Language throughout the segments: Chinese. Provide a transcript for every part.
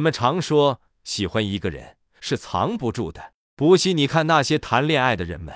我们常说，喜欢一个人是藏不住的。不信你看那些谈恋爱的人们，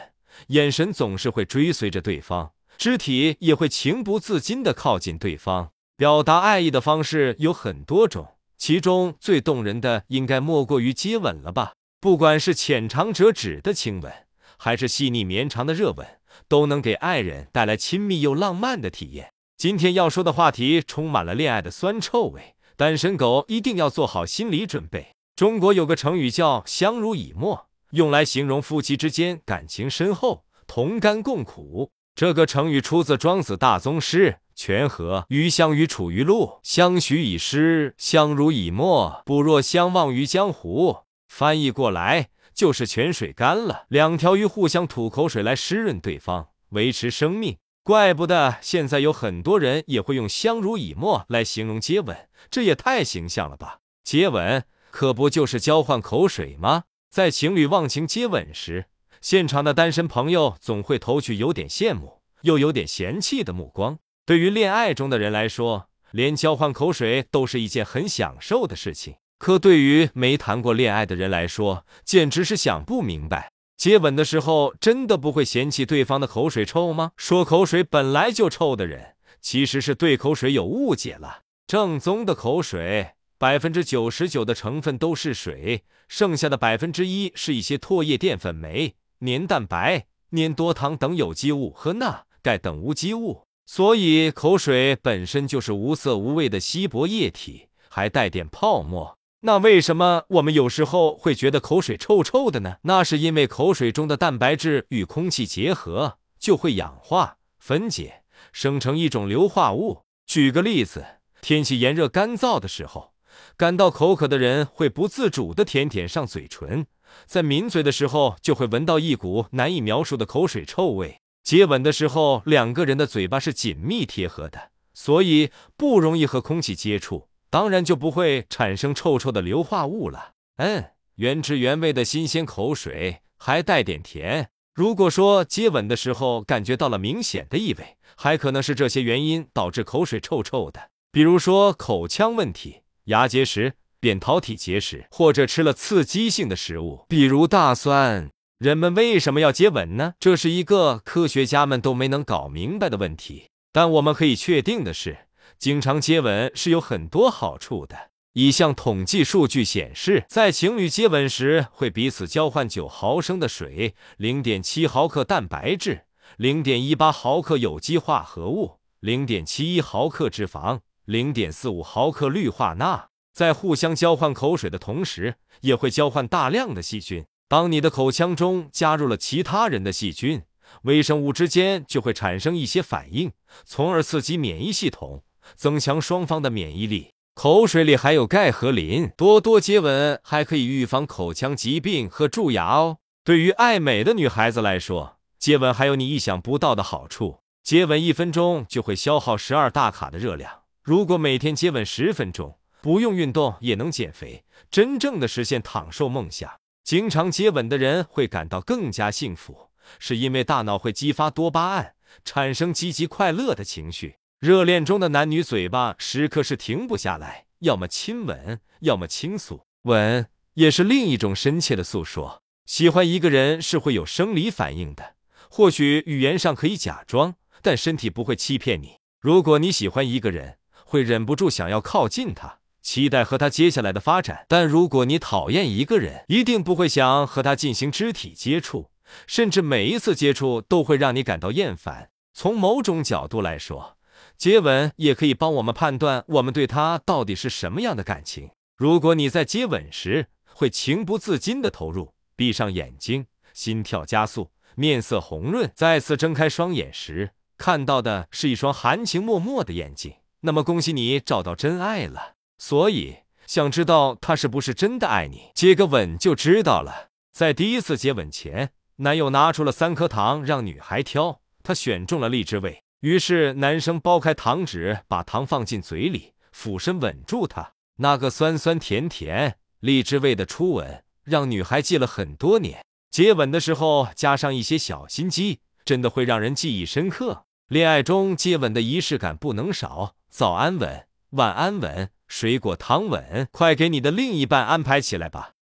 眼神总是会追随着对方，肢体也会情不自禁的靠近对方。表达爱意的方式有很多种，其中最动人的应该莫过于接吻了吧？不管是浅尝辄止的亲吻，还是细腻绵长的热吻，都能给爱人带来亲密又浪漫的体验。今天要说的话题充满了恋爱的酸臭味，单身狗一定要做好心理准备。中国有个成语叫“相濡以沫”，用来形容夫妻之间感情深厚、同甘共苦。这个成语出自《庄子·大宗师·泉和《鱼相与处于陆》：“相许以诗，相濡以沫，不若相忘于江湖。”翻译过来就是泉水干了，两条鱼互相吐口水来湿润对方，维持生命。怪不得现在有很多人也会用相濡以沫来形容接吻，这也太形象了吧！接吻可不就是交换口水吗？在情侣忘情接吻时，现场的单身朋友总会投去有点羡慕又有点嫌弃的目光。对于恋爱中的人来说，连交换口水都是一件很享受的事情。可对于没谈过恋爱的人来说，简直是想不明白。接吻的时候，真的不会嫌弃对方的口水臭吗？说口水本来就臭的人，其实是对口水有误解了。正宗的口水，百分之九十九的成分都是水，剩下的百分之一是一些唾液、淀粉、酶、黏蛋白、粘多糖等有机物和钠、钙等无机物。所以，口水本身就是无色无味的稀薄液体，还带点泡沫。那为什么我们有时候会觉得口水臭臭的呢？那是因为口水中的蛋白质与空气结合，就会氧化分解，生成一种硫化物。举个例子，天气炎热干燥的时候，感到口渴的人会不自主的舔舔上嘴唇，在抿嘴的时候就会闻到一股难以描述的口水臭味。接吻的时候，两个人的嘴巴是紧密贴合的，所以不容易和空气接触。当然就不会产生臭臭的硫化物了。嗯，原汁原味的新鲜口水，还带点甜。如果说接吻的时候感觉到了明显的异味，还可能是这些原因导致口水臭臭的。比如说口腔问题、牙结石、扁桃体结石，或者吃了刺激性的食物，比如大蒜。人们为什么要接吻呢？这是一个科学家们都没能搞明白的问题。但我们可以确定的是。经常接吻是有很多好处的。一项统计数据显示，在情侣接吻时，会彼此交换九毫升的水、零点七毫克蛋白质、零点一八毫克有机化合物、零点七一毫克脂肪、零点四五毫克氯化钠。在互相交换口水的同时，也会交换大量的细菌。当你的口腔中加入了其他人的细菌，微生物之间就会产生一些反应，从而刺激免疫系统。增强双方的免疫力。口水里含有钙和磷，多多接吻还可以预防口腔疾病和蛀牙哦。对于爱美的女孩子来说，接吻还有你意想不到的好处。接吻一分钟就会消耗十二大卡的热量。如果每天接吻十分钟，不用运动也能减肥，真正的实现躺瘦梦想。经常接吻的人会感到更加幸福，是因为大脑会激发多巴胺，产生积极快乐的情绪。热恋中的男女嘴巴时刻是停不下来，要么亲吻，要么倾诉。吻也是另一种深切的诉说。喜欢一个人是会有生理反应的，或许语言上可以假装，但身体不会欺骗你。如果你喜欢一个人，会忍不住想要靠近他，期待和他接下来的发展；但如果你讨厌一个人，一定不会想和他进行肢体接触，甚至每一次接触都会让你感到厌烦。从某种角度来说，接吻也可以帮我们判断我们对他到底是什么样的感情。如果你在接吻时会情不自禁的投入，闭上眼睛，心跳加速，面色红润，再次睁开双眼时看到的是一双含情脉脉的眼睛，那么恭喜你找到真爱了。所以，想知道他是不是真的爱你，接个吻就知道了。在第一次接吻前，男友拿出了三颗糖让女孩挑，他选中了荔枝味。于是，男生剥开糖纸，把糖放进嘴里，俯身吻住她。那个酸酸甜甜、荔枝味的初吻，让女孩记了很多年。接吻的时候加上一些小心机，真的会让人记忆深刻。恋爱中接吻的仪式感不能少，早安吻、晚安吻、水果糖吻，快给你的另一半安排起来吧。